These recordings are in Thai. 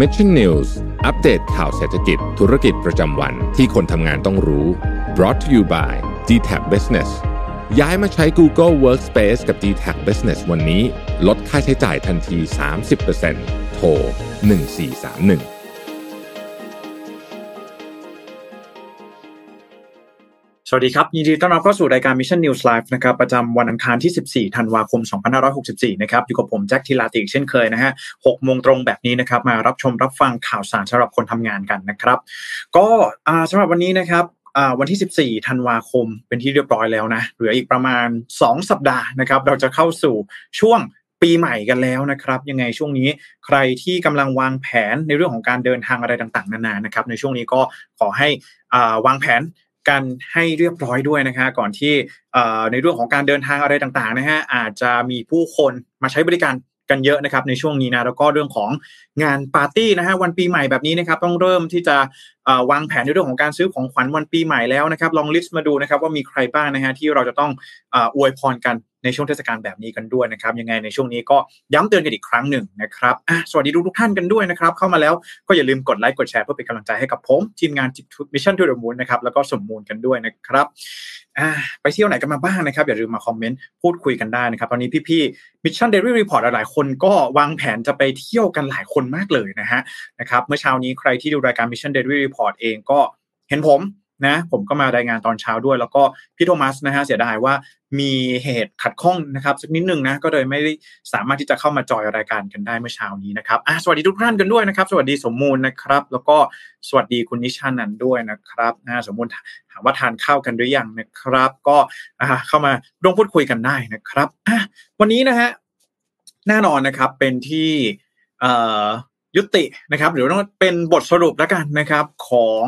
Mission News อัปเดตข่าวเศรษฐกิจธุรกิจประจำวันที่คนทำงานต้องรู้ brought to you by d t a c Business ย้ายมาใช้ Google Workspace กับ d t a c Business วันนี้ ลดค่าใช้จ่ายทันที 30%โทร1431 วัสดีครับยินดีต้อนรับเข้าสู่รายการ Mission News Live นะครับประจำวันอังคารที่ 14 ธันวาคม 2564 นะครับอยู่กับผมแจ็คทีลาติกเช่นเคยนะฮะ6โมงตรงแบบนี้นะครับมารับชมรับฟังข่าวสารสำหรับคนทำงานกันนะครับ ก็สำหรับวันนี้นะครับวันที่ 14 ธันวาคมเป็นที่เรียบร้อยแล้วนะเหลืออีกประมาณ 2 สัปดาห์นะครับเราจะเข้าสู่ช่วงปีใหม่กันแล้วนะครับ ยังไงช่วงนี้ใครที่กำลังวางแผนในเรื่องของการเดินทางอะไรต่างๆ นานานะครับ ในช่วงนี้ก็ขอให้วางแผน กันให้เรียบร้อยด้วยนะคะก่อนที่ในเรื่องของการเดินทางอะไรต่างๆนะฮะอาจจะมีผู้คนมาใช้บริการกันเยอะนะครับในช่วงนี้นะแล้วก็เรื่องของงานปาร์ตี้นะฮะวันปีใหม่แบบนี้นะครับต้องเริ่มที่จะวางแผนในเรื่องของการซื้อของขวัญวันปีใหม่แล้วนะครับลองลิสต์มาดูนะครับว่ามีใครบ้างนะฮะที่เราจะต้องอวยพรกัน ในช่วงเทศกาลแบบนี้กันด้วยนะครับ ยังไงในช่วงนี้ก็ย้ำเตือนกันอีกครั้งหนึ่งนะครับสวัสดีทุกทุกท่านกันด้วยนะครับ เข้ามาแล้วก็อย่าลืมกดไลค์กดแชร์เพื่อเป็นกำลังใจให้กับผมทีมงานMission to the Moon นะครับแล้วก็สมมูลกันด้วยนะครับไปเที่ยวไหนกันมาบ้างนะครับ อย่าลืมมาคอมเมนต์พูดคุยกันได้นะครับ ตอนนี้พี่ๆ Mission Daily Report หลายคนก็วางแผนจะไปเที่ยวกันหลายคนมากเลยนะฮะนะครับเมื่อเช้านี้ใครที่ดูรายการ Mission Daily Report เองก็เห็นผม นะผมก็มารายงานตอนเช้าด้วย แล้วก็พี่โทมัสนะฮะเสียดายว่ามีเหตุขัดข้องนะครับสักนิดหนึ่งนะก็เลยไม่ได้สามารถที่จะเข้ามาจอยรายการกันได้เมื่อเช้านี้นะครับสวัสดีทุกท่านกันด้วยนะครับ สวัสดีสมมูลนะครับ แล้วก็สวัสดีคุณนิชานันด้วยนะครับนะสมมูลถามว่าทานข้าวกันหรือยังนะครับ ก็เข้ามาร่วมพูดคุยกันได้นะครับวันนี้นะฮะแน่นอนนะครับเป็นที่ยุตินะครับหรือว่าเป็นบทสรุปแล้วกันนะครับของ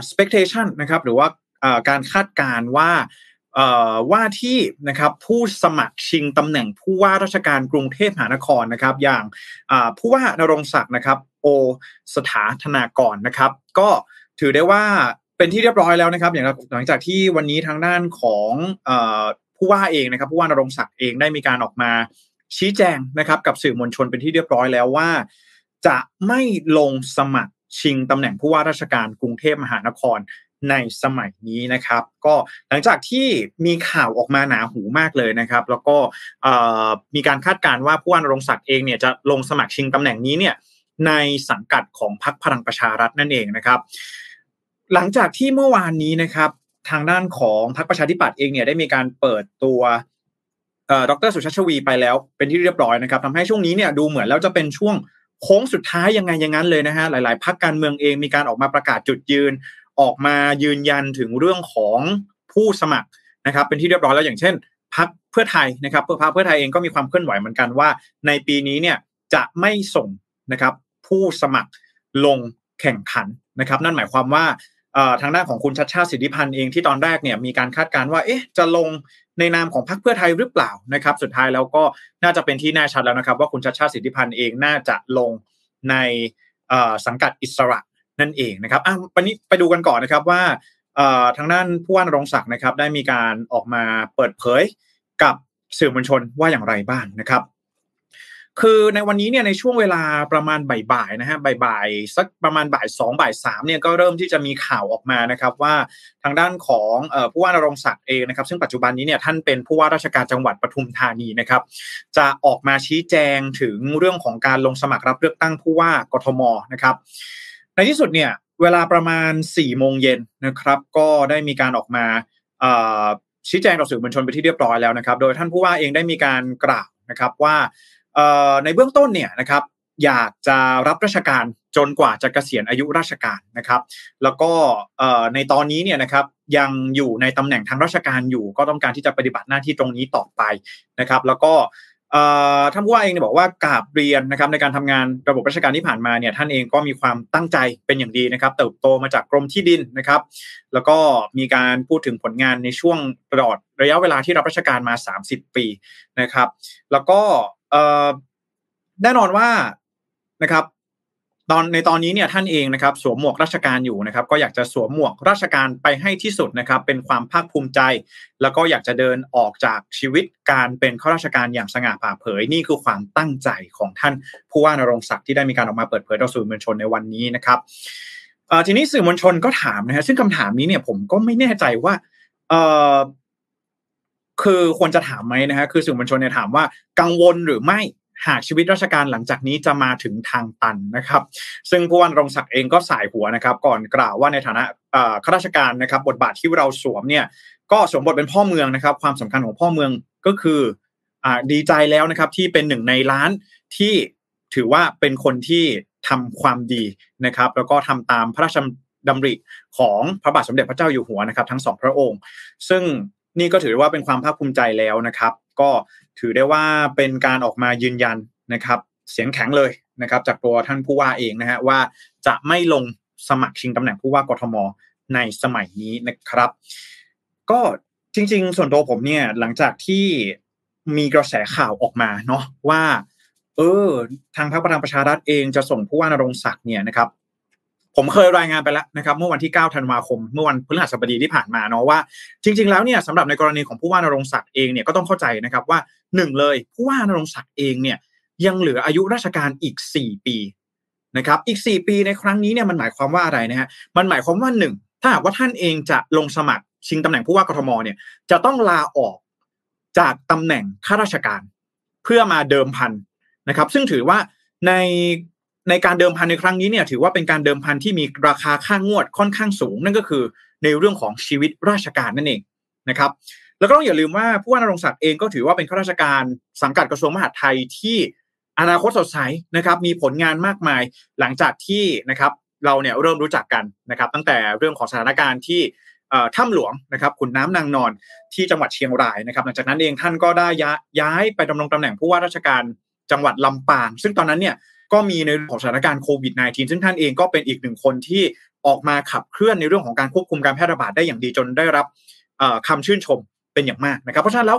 expectation นะครับหรือว่าการคาดการว่าว่าที่นะครับผู้สมัครชิงตำแหน่งผู้ว่าราชการกรุงเทพมหานครนะครับ อย่างผู้ว่านรงศักดิ์นะครับ โอสถาธนากรนะครับ ก็ถือได้ว่าเป็นที่เรียบร้อยแล้วนะครับ อย่างหลังจากที่วันนี้ทางด้านของผู้ว่าเองนะครับผู้ว่านรงศักดิ์เองได้มีการออกมาชี้แจงนะครับ กับสื่อมวลชนเป็นที่เรียบร้อยแล้วว่า จะไม่ลงสมัคร ชิงตำแหน่งผู้ว่าราชการกรุงเทพมหานครในสมัยนี้นะครับ ก็หลังจากที่มีข่าวออกมาหนาหูมากเลยนะครับ แล้วก็มีการคาดการณ์ว่าผู้ว่านรงศักดิ์เองเนี่ยจะลงสมัครชิงตำแหน่งนี้เนี่ยในสังกัดของพรรคพลังประชารัฐนั่นเองนะครับ หลังจากที่เมื่อวานนี้นะครับ ทางด้านของพรรคประชาธิปัตย์เองเนี่ยได้มีการเปิดตัวดรสุชาชวีไปแล้วเป็นที่เรียบร้อยนะครับทำให้ช่วงนี้เนี่ยดูเหมือนแล้วจะเป็นช่วง โค้งสุดท้ายยังไงอย่างนั้นเลยนะฮะหลาย ๆพักการเมืองเองมีการออกมาประกาศจุดยืน ออกมายืนยันถึงเรื่องของผู้สมัครนะครับ เป็นที่เรียบร้อยแล้วอย่างเช่นพักเพื่อไทยนะครับเพื่อพักเพื่อไทยเองก็มีความเคลื่อนไหวเหมือนกันว่า ในปีนี้เนี่ยจะไม่ส่งนะครับผู้สมัครลงแข่งขันนะครับ นั่นหมายความว่า ทางด้านของคุณชัดชาติสิทธิพันธ์เองที่ตอนแรกเนี่ยมีการคาดการณ์ว่าเอ๊ะจะลงในนามของพรรคเพื่อไทยหรือเปล่านะครับ สุดท้ายแล้วก็น่าจะเป็นที่แน่ชัดแล้วนะครับ ว่าคุณชัดชาติสิทธิพันธ์เองน่าจะลงในสังกัดอิสระนั่นเองนะครับอะวันนี้ไปดูกันก่อนนะครับว่าทางด้านผู้ว่านรงศักดิ์นะครับ ได้มีการออกมาเปิดเผยกับสื่อมวลชนว่าอย่างไรบ้างนะครับ คือในวันนี้เนี่ยในช่วงเวลาประมาณบ่ายๆนะฮะบ่ายๆสักประมาณบ่ายสองบ่ายสามเนี่ยก็เริ่มที่จะมีข่าวออกมานะครับว่าทางด้านของผู้ว่านรงศักดิ์เองนะครับ ซึ่งปัจจุบันนี้เนี่ยท่านเป็นผู้ว่าราชการจังหวัดปทุมธานีนะครับ จะออกมาชี้แจงถึงเรื่องของการลงสมัครรับเลือกตั้งผู้ว่ากทมนะครับ ในที่สุดเนี่ยเวลาประมาณ4ี่โมงเย็นนะครับ ก็ได้มีการออกมาชี้แจงต่อสื่อมวลชนไปที่เรียบร้อยแล้วนะครับ โดยท่านผู้ว่าเองได้มีการกล่าวนะครับว่า ในเบื้องต้นเนี่ยนะครับอยากจะรับราชการจนกว่าจะเกษียณอายุราชการนะครับ แล้วก็ในตอนนี้เนี่ยนะครับยังอยู่ในตำแหน่งทางราชการอยู่ ก็ต้องการที่จะปฏิบัติหน้าที่ตรงนี้ต่อไปนะครับ แล้วก็ท่านผู้ว่าเองบอกว่ากาบเรียนนะครับในการทำงานระบบราชการที่ผ่านมาเนี่ยท่านเองก็มีความตั้งใจเป็นอย่างดีนะครับ เติบโตมาจากกรมที่ดินนะครับ แล้วก็มีการพูดถึงผลงานในช่วงตลอดระยะเวลาที่รับราชการมา 30 ปีนะครับ แล้วก็ แน่นอนว่านะครับ ตอนในตอนนี้เนี่ยท่านเองนะครับ สวมหมวกราชการอยู่นะครับ ก็อยากจะสวมหมวกราชการไปให้ที่สุดนะครับ เป็นความภาคภูมิใจ แล้วก็อยากจะเดินออกจากชีวิตการเป็นข้าราชการอย่างสง่าผ่าเผยนี่คือความตั้งใจของท่านผู้ว่านรงศักดิ์ที่ได้มีการออกมาเปิดเผยต่อสื่อมวลชนในวันนี้นะครับทีนี้สื่อมวลชนก็ถามนะฮะซึ่งคำถามนี้เนี่ยผมก็ไม่แน่ใจว่า คือควรจะถามไหมนะฮะคือสื่อมวลชนเนี่ยถามว่ากังวลหรือไม่หากชีวิตราชการหลังจากนี้จะมาถึงทางตันนะครับ ซึ่งผู้ว่ารงศักดิ์เองก็สายหัวนะครับ ก่อนกล่าวว่าในฐานะข้าราชการนะครับ บทบาทที่เราสวมเนี่ย ก็สวมบทเป็นพ่อเมืองนะครับ ความสำคัญของพ่อเมืองก็คืออดีใจแล้วนะครับที่เป็นหนึ่งในล้านที่ถือว่าเป็นคนที่ทำความดีนะครับ แล้วก็ทำตามพระราชดำริของพระบาทสมเด็จพระเจ้าอยู่หัวนะครับ ทั้งสองพระองค์ ซึ่ง นี่ก็ถือว่าเป็นความภาคภูมิใจแล้วนะครับ ก็ถือได้ว่าเป็นการออกมายืนยันนะครับ เสียงแข็งเลยนะครับ จากตัวท่านผู้ว่าเองนะฮะว่าจะไม่ลงสมัครชิงตำแหน่งผู้ว่ากทมในสมัยนี้นะครับ ก็จริง ๆ ส่วนตัวผมเนี่ยหลังจากที่มีกระแสข่าวออกมาเนาะว่า เออ ทางพรรคพลังประชารัฐเองจะส่งผู้ว่านรงศักดิ์เนี่ยนะครับ ผมเคยรายงานไปแล้วนะครับเมื่อวันที่ 9 ธันวาคม เมื่อวันพฤหัสบดีที่ผ่านมาเนาะว่า จริง ๆ แล้วเนี่ยสำหรับในกรณีของผู้ว่านรงศักดิ์เองเนี่ยก็ต้องเข้าใจนะครับว่าหนึ่งเลยผู้ว่านรงศักดิ์เองเนี่ยยังเหลืออายุราชการอีก 4 ปีนะครับอีก 4 ปีในครั้งนี้เนี่ยมันหมายความว่าอะไรนะฮะมันหมายความว่าหนึ่งถ้าหากว่าท่านเองจะลงสมัครชิงตำแหน่งผู้ว่ากทมเนี่ยจะต้องลาออกจากตำแหน่งข้าราชการ เพื่อมาเดิมพันนะครับ ซึ่งถือว่าใน ในการเดิมพันในครั้งนี้เนี่ยถือว่าเป็นการเดิมพันที่มีราคาค่างวดค่อนข้างสูง นั่นก็คือในเรื่องของชีวิตราชการนั่นเองนะครับแล้วก็ต้องอย่าลืมว่าผู้ว่านรงศักดิ์เองก็ถือว่าเป็นข้าราชการสังกัดกระทรวงมหาดไทยที่อนาคตสดใสนะครับมีผลงานมากมายหลังจากที่นะครับเราเนี่ยเริ่มรู้จักกันนะครับตั้งแต่เรื่องของสถานการณ์ที่ถ้ำหลวงนะครับขุนน้ำนางนอนที่จังหวัดเชียงรายนะครับ หลังจากนั้นเองท่านก็ได้ย้ายไปดำรงตำแหน่งผู้ว่าราชการจังหวัดลำปาง ซึ่งตอนนั้นเนี่ย ก็มีในของสถานการณ์โควิด -19 ซึ่งท่านเองก็เป็นอีกหนึ่งคนที่ออกมาขับเคลื่อนในเรื่องของการควบคุมการแพร่ระบาดได้อย่างดีจนได้รับคำชื่นชมเป็นอย่างมากนะครับ เพราะฉะนั้นแล้ว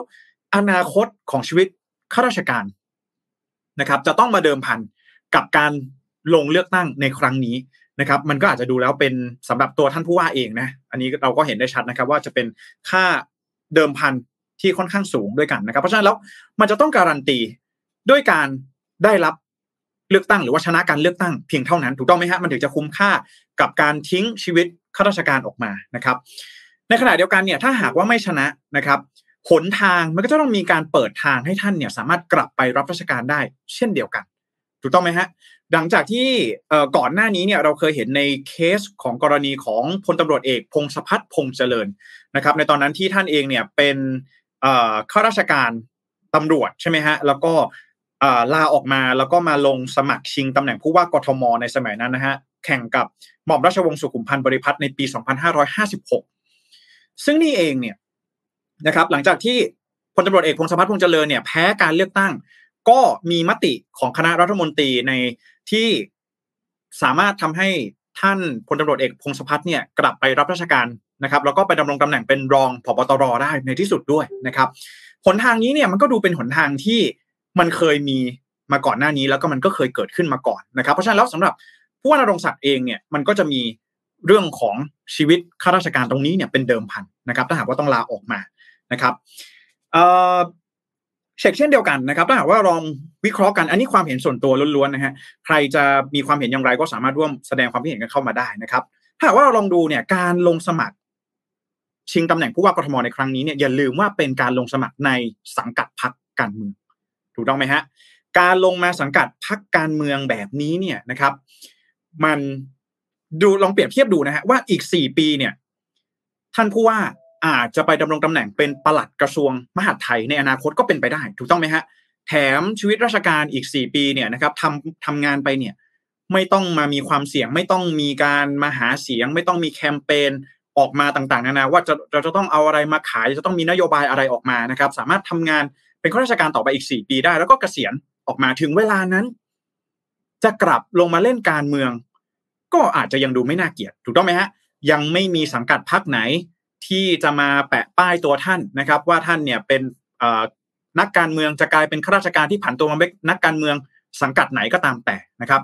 อนาคตของชีวิตข้าราชการนะครับ จะต้องมาเดิมพันกับการลงเลือกตั้งในครั้งนี้นะครับ มันก็อาจจะดูแล้วเป็นสำหรับตัวท่านผู้ว่าเองนะ อันนี้เราก็เห็นได้ชัดนะครับ ว่าจะเป็นค่าเดิมพันที่ค่อนข้างสูงด้วยกันนะครับ เพราะฉะนั้นแล้วมันจะต้องการันตีด้วยการได้รับ เลือกตั้งหรือว่าชนะการเลือกตั้งเพียงเท่านั้นถูกต้องไหมฮะมันถึงจะคุ้มค่ากับการทิ้งชีวิตข้าราชการออกมานะครับ ในขณะเดียวกันเนี่ยถ้าหากว่าไม่ชนะนะครับหนทางมันก็จะต้องมีการเปิดทางให้ท่านเนี่ยสามารถกลับไปรับราชการได้ เช่นเดียวกัน ถูกต้องไหมฮะหลังจากที่ก่อนหน้านี้เนี่ยเราเคยเห็นในเคสของกรณีของพลตำรวจเอก พงศพัฒน์พงษ์เจริญนะครับ ในตอนนั้นที่ท่านเองเนี่ยเป็นข้าราชการตำรวจใช่ไหมฮะแล้วก็ ลาออกมาแล้วก็มาลงสมัครชิงตำแหน่งผู้ว่ากทม ในสมัยนั้นนะฮะแข่งกับหม่อมราชวงศ์สุขุมพันธ์บริพัตรในปี 2556 ซึ่งนี่เองเนี่ยนะครับหลังจากที่พลตำรวจเอกพงศพัฒน์พงษ์เจริญเนี่ยแพ้การเลือกตั้ง ก็มีมติของคณะรัฐมนตรีในที่สามารถทำให้ท่านพลตำรวจเอกพงศพัฒน์เนี่ยกลับไปรับราชการนะครับแล้วก็ไปดำรงตำแหน่งเป็นรองผบตรได้ในที่สุดด้วยนะครับหนทางนี้เนี่ยมันก็ดูเป็นหนทางที่ มันเคยมีมาก่อนหน้านี้แล้วก็มันก็เคยเกิดขึ้นมาก่อนนะครับ เพราะฉะนั้นแล้วสำหรับผู้ว่านรงศักดิ์เองเนี่ยมันก็จะมีเรื่องของชีวิตข้าราชการตรงนี้เนี่ยเป็นเดิมพันนะครับ ถ้าหากว่าต้องลาออกมานะครับเช็คเช่นเดียวกันนะครับ ถ้าหากว่าลองวิเคราะห์กันอันนี้ความเห็นส่วนตัวล้วนๆนะฮะใครจะมีความเห็นอย่างไรก็สามารถร่วมแสดงความคิดเห็นกันเข้ามาได้นะครับ ถ้าหากว่าเราลองดูเนี่ยการลงสมัคร ชิงตำแหน่งผู้ว่ากทมในครั้งนี้เนี่ยอย่าลืมว่าเป็นการลงสมัครในสังกัดพรรคการเมือง ถูกต้องไหมฮะการลงมาสังกัดพรรคการเมืองแบบนี้เนี่ยนะครับ มันดูลองเปรียบเทียบดูนะฮะว่าอีกสี่ปีเนี่ย ท่านผู้ว่าอาจจะไปดำรงตำแหน่งเป็นปลัดกระทรวงมหาดไทยในอนาคตก็เป็นไปได้ ถูกต้องไหมฮะแถมชีวิตราชการอีกสี่ปีเนี่ยนะครับทำทำงานไปเนี่ย ไม่ต้องมามีความเสี่ยง ไม่ต้องมีการมาหาเสียง ไม่ต้องมีแคมเปญออกมาต่างๆนานาว่าจะเราจะต้องเอาอะไรมาขายจะต้องมีนโยบายอะไรออกมานะครับ สามารถทำงาน เป็นข้าราชการต่อไปอีกสี่ปีได้ แล้วก็เกษียณออกมาถึงเวลานั้น จะกลับลงมาเล่นการเมือง ก็อาจจะยังดูไม่น่าเกลียดถูกต้องไหมฮะ ยังไม่มีสังกัดพรรคไหนที่จะมาแปะป้ายตัวท่านนะครับ ว่าท่านเนี่ยเป็นนักการเมืองจะกลายเป็นข้าราชการที่ผันตัวมาเป็นนักการเมืองสังกัดไหนก็ตามแต่นะครับ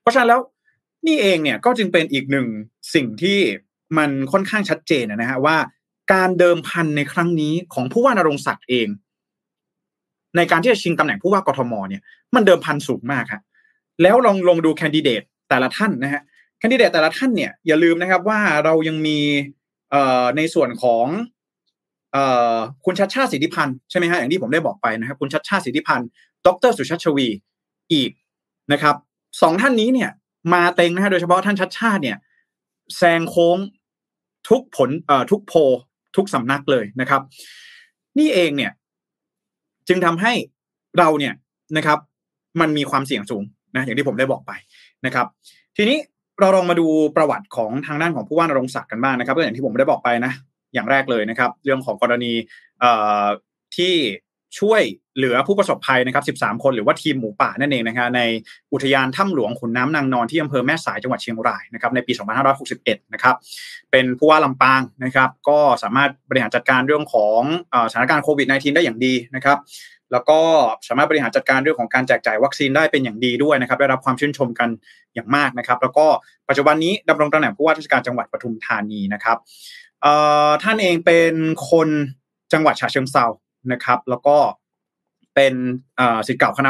เพราะฉะนั้นแล้วนี่เองเนี่ยก็จึงเป็นอีกหนึ่งสิ่งที่มันค่อนข้างชัดเจนนะฮะว่า การเดิมพันในครั้งนี้ของผู้ว่านรงศักดิ์เอง ในการที่จะชิงตำแหน่งผู้ว่ากทมเนี่ยมันเดิมพันสูงมากครับแล้วลองลองดูแคนดิเดตแต่ละท่านนะฮะแคนดิเดตแต่ละท่านเนี่ยอย่าลืมนะครับว่าเรายังมีเอ่อในส่วนของเอ่อคุณชัดชาติสิทธิพันธ์ใช่ไหมฮะอย่างที่ผมได้บอกไปนะครับ คุณชัดชาติสิทธิพันธ์ ดรสุชาติชวีอีกนะครับสองท่านนี้เนี่ยมาเต็งนะฮะโดยเฉพาะท่านชัดชาติเนี่ยแซงโค้งทุกผลเอ่อทุกโพทุกสำนักเลยนะครับ นี่เองเนี่ย จึงทำให้เราเนี่ยนะครับ มันมีความเสี่ยงสูงนะอย่างที่ผมได้บอกไปนะครับ ทีนี้เราลองมาดูประวัติของทางด้านของผู้ว่านรงศักดิ์กันบ้างนะครับก็อย่างที่ผมได้บอกไปนะ อย่างแรกเลยนะครับ เรื่องของกรณีที่ ช่วยเหลือผู้ประสบภัยนะครับ 13 คนหรือว่าทีมหมูป่านั่นเองนะครับในอุทยานถ้ำหลวงขุนน้ำนางนอนที่อำเภอแม่สายจังหวัดเชียงรายนะครับในปี 2561 นะครับเป็นผู้ว่าลำปางนะครับก็สามารถบริหารจัดการเรื่องของสถานการณ์โควิด -19 ได้อย่างดีนะครับแล้วก็สามารถบริหารจัดการเรื่องของการแจกจ่ายวัคซีนได้เป็นอย่างดีด้วยนะครับได้รับความชื่นชมกันอย่างมากนะครับ แล้วก็ปัจจุบันนี้ดำรงตำแหน่งผู้ว่าราชการจังหวัดปทุมธานีนะครับท่านเองเป็นคนจังหวัดฉะเชิงเซา นะครับ แล้วก็เป็นศิษย์เก่าคณะ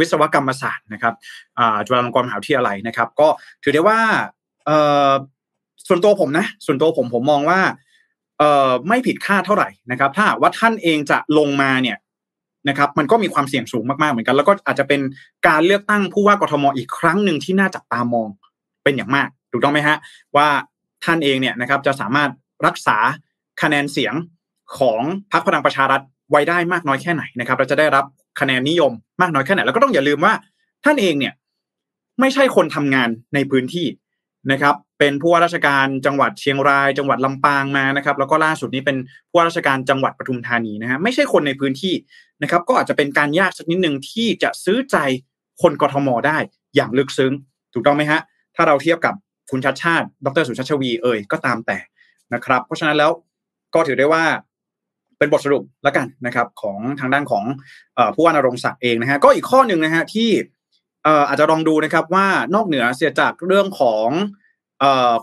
วิศวกรรมศาสตร์นะครับจุฬาลงกรณ์มหาวิทยาลัยนะครับ ก็ถือได้ว่าส่วนตัวผมนะส่วนตัวผมผมมองว่าไม่ผิดคาดเท่าไหร่นะครับ ถ้าว่าท่านเองจะลงมาเนี่ยนะครับ มันก็มีความเสี่ยงสูงมากๆเหมือนกัน แล้วก็อาจจะเป็นการเลือกตั้งผู้ว่ากทมอีกครั้งหนึ่งที่น่าจับตามองเป็นอย่างมาก ถูกต้องไหมฮะว่าท่านเองเนี่ยนะครับจะสามารถรักษาคะแนนเสียง ของพรรคพลังประชารัฐไว้ได้มากน้อยแค่ไหนนะครับเราจะได้รับคะแนนนิยมมากน้อยแค่ไหนแล้วก็ต้องอย่าลืมว่าท่านเองเนี่ยไม่ใช่คนทำงานในพื้นที่นะครับ เป็นผู้ว่าราชการจังหวัดเชียงราย จังหวัดลำปางมานะครับ แล้วก็ล่าสุดนี้เป็นผู้ว่าราชการจังหวัดปทุมธานีนะฮะไม่ใช่คนในพื้นที่นะครับ ก็อาจจะเป็นการยากสักนิดหนึ่งที่จะซื้อใจคนกทมได้อย่างลึกซึ้ง ถูกต้องไหมฮะถ้าเราเทียบกับคุณชัดชาติ ดรสุชาติชวีเอ่ยก็ตามแต่นะครับ เพราะฉะนั้นแล้วก็ถือได้ว่า เป็นบทสรุปแล้วกันนะครับของทางด้านของผู้ว่านรงศักดิ์เองนะฮะก็อีกข้อหนึ่งนะฮะที่อาจจะลองดูนะครับว่านอกเหนือเสียจากเรื่องของ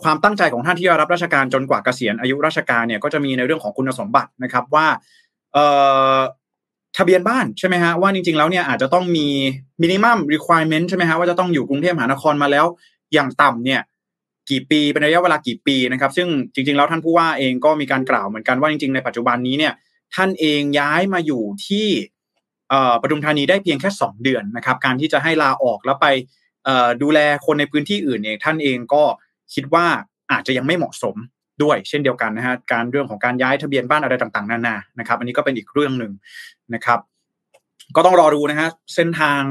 ความตั้งใจของท่านที่จะรับราชการจนกว่าเกษียณอายุราชการเนี่ยก็จะมีในเรื่องของคุณสมบัตินะครับว่าทะเบียนบ้านใช่ไหมฮะว่าจริงๆแล้วเนี่ยอาจจะต้องมีมินิมัมรีควอร m e n t ใช่ไหมฮะว่าจะต้องอยู่กรุงเทพมหานครมาแล้วอย่างต่ำเนี่ยกี่ปีเป็นระยะเวลากี่ปีนะครับ ซึ่งจริงๆแล้วท่านผู้ว่าเองก็มีการกล่าวเหมือนกันว่าจริงๆในปัจจุบันนี้เนี่ย ท่านเองย้ายมาอยู่ที่ปทุมธานีได้เพียงแค่ 2 เดือนนะครับ การที่จะให้ลาออกแล้วไปดูแลคนในพื้นที่อื่นเองท่านเองก็คิดว่าอาจจะยังไม่เหมาะสมด้วย เช่นเดียวกันนะฮะการเรื่องของการย้ายทะเบียนบ้านอะไรต่างๆนานานะครับ อันนี้ก็เป็นอีกเรื่องหนึ่งนะครับ ก็ต้องรอดูนะฮะเส้นทาง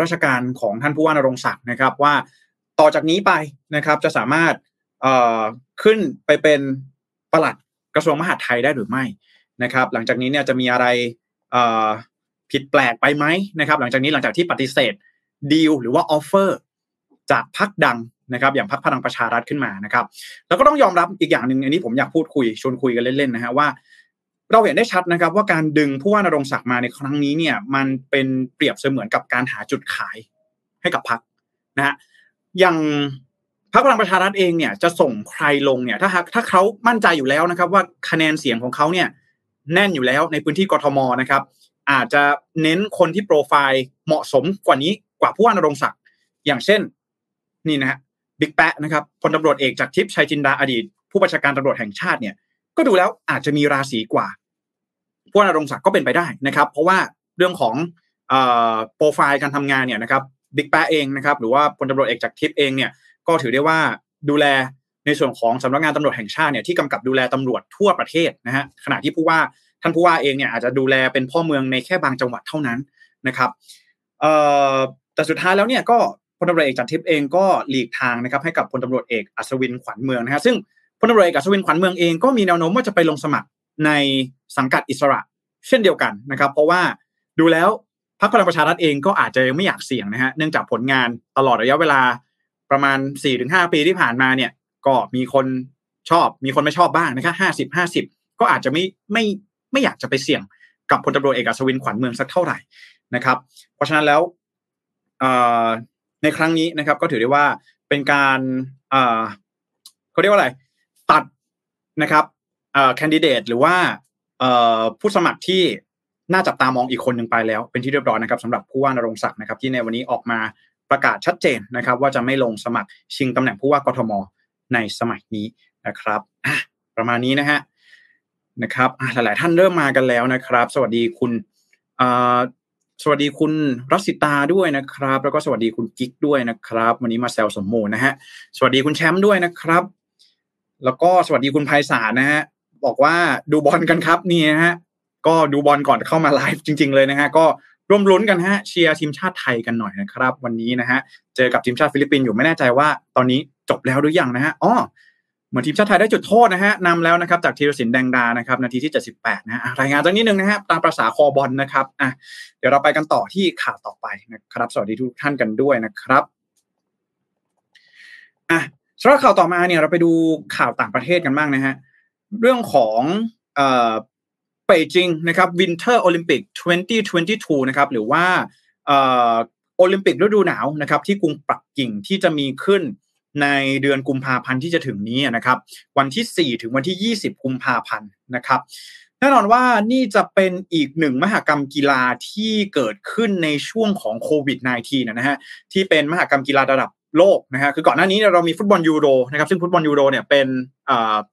ราชการของท่านผู้ว่านรงศักดิ์นะครับว่าต่อจากนี้ไปนะครับจะสามารถขึ้นไปเป็นประหลัดกระทรวงมหาดไทยได้หรือไม่ นะครับ หลังจากนี้เนี่ยจะมีอะไรผิดแปลกไปไหมนะครับ หลังจากนี้หลังจากที่ปฏิเสธดีลหรือว่าออฟเฟอร์จากพักดังนะครับอย่างพักพลังประชารัฐขึ้นมานะครับ แล้วก็ต้องยอมรับอีกอย่างหนึ่งอันนี้ผมอยากพูดคุยชวนคุยกันเล่นๆนะฮะว่า เราเห็นได้ชัดนะครับ ว่าการดึงผู้ว่านรงศักดิ์มาในครั้งนี้เนี่ย มันเป็นเปรียบเสมือนกับการหาจุดขายให้กับพักนะฮะอย่างพรรคพลังประชารัฐเองเนี่ยจะส่งใครลงเนี่ยถ้าถ้าเขามั่นใจอยู่แล้วนะครับ ว่าคะแนนเสียงของเขาเนี่ย แน่นอยู่แล้วในพื้นที่กทมนะครับ อาจจะเน้นคนที่โปรไฟล์เหมาะสมกว่านี้กว่าผู้ว่านรงศักดิ์อย่างเช่น นี่นะฮะบิ๊กแปะนะครับพลตำรวจเอกจากทิพย์ชัยจินดาอดีต ผู้บัญชาการตำรวจแห่งชาติเนี่ย ก็ดูแล้วอาจจะมีราศีกว่าผู้ว่านรงศักดิ์ก็เป็นไปได้นะครับ เพราะว่าเรื่องของโปรไฟล์การทำงานเนี่ยนะครับบิ๊กแปะเองนะครับ หรือว่าพลตำรวจเอกจากทิพย์เองเนี่ย ก็ถือได้ว่าดูแล ในส่วนของสำนักงานตำรวจแห่งชาติเนี่ยที่กำกับดูแลตำรวจทั่วประเทศนะฮะขณะที่ผู้ว่าท่านผู้ว่าเองเนี่ยอาจจะดูแลเป็นพ่อเมืองในแค่บางจังหวัดเท่านั้นนะครับเอ่อแต่สุดท้ายแล้วเนี่ยก็พลตำรวจเอกจันทิพย์เองก็หลีกทางนะครับให้กับพลตำรวจเอกอัศวินขวัญเมืองนะฮะซึ่งพลตำรวจเอกอัศวินขวัญเมืองเองก็มีแนวโน้มว่าจะไปลงสมัครในสังกัดอิสระ เช่นเดียวกันนะครับ เพราะว่าดูแล้วพรรคพลังประชารัฐเองก็อาจจะยังไม่อยากเสี่ยงนะฮะเนื่องจากผลงานตลอดระยะเวลาประมาณ4-5ปีที่ผ่านมาเนี่ย ก็มีคนชอบมีคนไม่ชอบบ้างนะครับห้าสิบห้าสิบก็อาจจะไม่ไม่ไม่อยากจะไปเสี่ยงกับพลตำรวจเอกอัศวินขวัญเมืองสักเท่าไหร่นะครับ เพราะฉะนั้นแล้วในครั้งนี้นะครับ ก็ถือได้ว่าเป็นการเขาเรียกว่าอะไร ตัดนะครับแคนดิเดตหรือว่าผู้สมัครที่น่าจับตามองอีกคนหนึ่งไปแล้ว เป็นที่เรียบร้อยนะครับสำหรับผู้ว่านรงศักดิ์นะครับ ที่ในวันนี้ออกมาประกาศชัดเจนนะครับ ว่าจะไม่ลงสมัครชิงตำแหน่งผู้ว่ากทม ในสมัยนี้นะครับประมาณนี้นะฮะนะครับหลาย ๆ ท่านเริ่มมากันแล้วนะครับ สวัสดีคุณสวัสดีคุณรัศิตาด้วยนะครับ แล้วก็สวัสดีคุณกิ๊กด้วยนะครับ วันนี้มาแซลสมมูลนะฮะสวัสดีคุณแชมป์ด้วยนะครับ แล้วก็สวัสดีคุณไพศาลนะฮะบอกว่าดูบอลกันครับนี่นะฮะก็ดูบอลก่อนเข้ามาไลฟ์จริง ๆ เลยนะฮะก็ร่วมลุ้นกันฮะเชียร์ทีมชาติไทยกันหน่อยนะครับ วันนี้นะฮะเจอกับทีมชาติฟิลิปปินส์อยู่ไม่แน่ใจว่า ตอนนี้ จบแล้วหรือยังนะฮะอ๋อเหมือนทีมชาติไทยได้จุดโทษนะฮะนำแล้วนะครับจากธีรศิลป์แดงดานะครับนาทีที่ 78นะะรายงานตรงนี้หนึ่งนะฮะตามประษาคอบอลนะครับอะเดี๋ยวเราไปกันต่อที่ข่าวต่อไปนะครับ สวัสดีทุกท่านกันด้วยนะครับอะสำหรับข่าวต่อมาเนี่ยเราไปดูข่าวต่างประเทศกันบ้างนะฮะเรื่องของเอ่อเปจิงนะครับวินเทอร์โอลิมปิก2022 นะครับหรือว่าเอ่อโอลิมปิกฤดูหนาวนะครับที่กรุงปักกิ่งที่จะมีขึ้น ในเดือนกุมภาพันธ์ที่จะถึงนี้นะครับ วันที่ 4 ถึงวันที่ 20 กุมภาพันธ์นะครับแน่นอนว่านี่จะเป็นอีกหนึ่งมหกรรมกีฬาที่เกิดขึ้นในช่วงของโควิด -19 นะฮะที่เป็นมหกรรมกีฬาระดับโลกนะฮะคือก่อนหน้านี้เรามีฟุตบอลยูโรนะครับซึ่งฟุตบอลยูโรเนี่ยเป็น